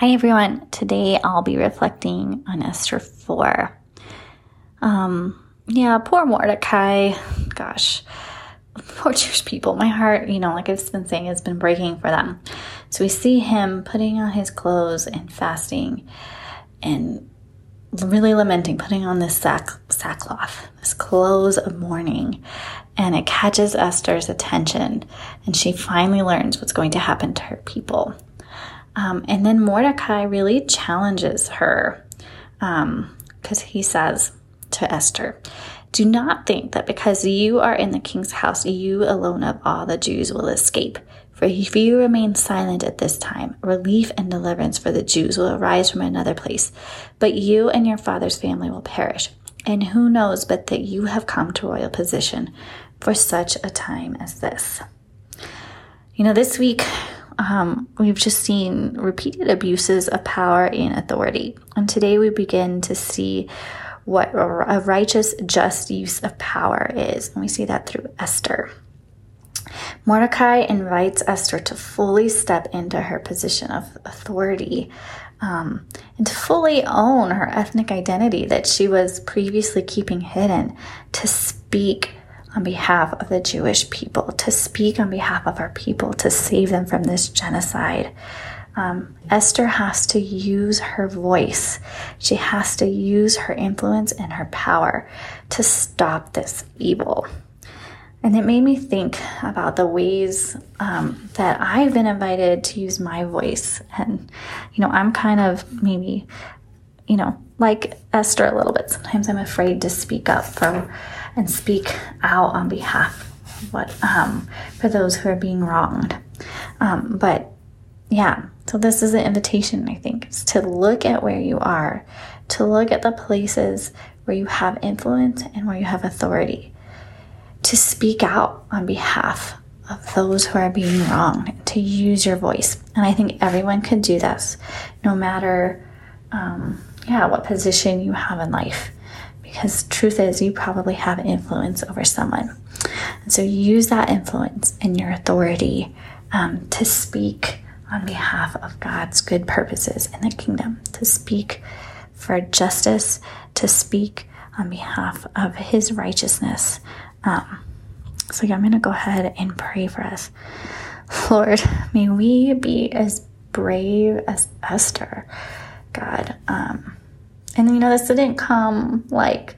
Hi everyone. Today I'll be reflecting on Esther 4. Um, yeah, poor Mordecai. Gosh, poor Jewish people. My heart, you know, like I've been saying, has been breaking for them. So we see him putting on his clothes and fasting and really lamenting, putting on this sack, sackcloth, this clothes of mourning. And it catches Esther's attention, and she finally learns what's going to happen to her people. Um, and then Mordecai really challenges her because um, he says to Esther, Do not think that because you are in the king's house, you alone of all the Jews will escape. For if you remain silent at this time, relief and deliverance for the Jews will arise from another place, but you and your father's family will perish. And who knows but that you have come to royal position for such a time as this. You know, this week um, we've just seen repeated abuses of power and authority. And today we begin to see what a righteous, just use of power is. And we see that through Esther. Mordecai invites Esther to fully step into her position of authority um, and to fully own her ethnic identity that she was previously keeping hidden, to speak on behalf of the Jewish people, to speak on behalf of our people, to save them from this genocide. Um, Esther has to use her voice. She has to use her influence and her power to stop this evil. And it made me think about the ways um, that I've been invited to use my voice. And, you know, I'm kind of maybe, you know, like Esther a little bit. Sometimes I'm afraid to speak up for and speak out on behalf of what um, for those who are being wronged. Um, but yeah, so this is an invitation, I think, is to look at where you are, to look at the places where you have influence and where you have authority to speak out on behalf of those who are being wronged, to use your voice. And I think everyone can do this, no matter, um, yeah, what position you have in life. Because truth is, you probably have influence over someone. And so use that influence and your authority um, to speak on behalf of God's good purposes in the kingdom, to speak for justice, to speak on behalf of His righteousness, um, so, yeah, I'm going to go ahead and pray for us. Lord, may we be as brave as Esther, God. Um, and you know, this didn't come like,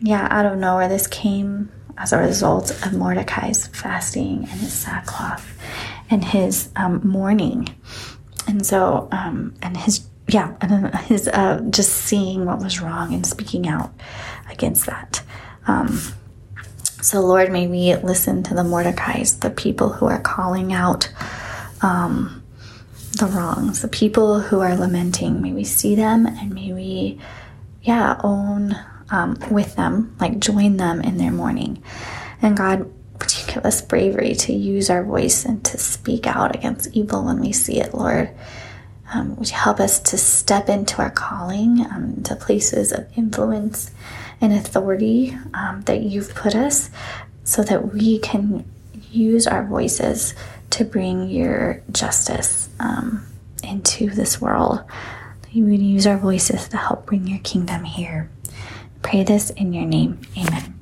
yeah, out of nowhere. This came as a result of Mordecai's fasting and his sackcloth and his um, mourning. And so, um, and his, yeah, and his uh, just seeing what was wrong and speaking out against that. Um, so, Lord, may we listen to the Mordecais, the people who are calling out um, the wrongs, the people who are lamenting. May we see them and may we, yeah, own um, with them, like join them in their mourning. And God, would you give us bravery to use our voice and to speak out against evil when we see it, Lord? Um, would you help us to step into our calling um, to places of influence and authority um, that you've put us so that we can use our voices to bring your justice um, into this world. You would use our voices to help bring your kingdom here. Pray this in your name. Amen.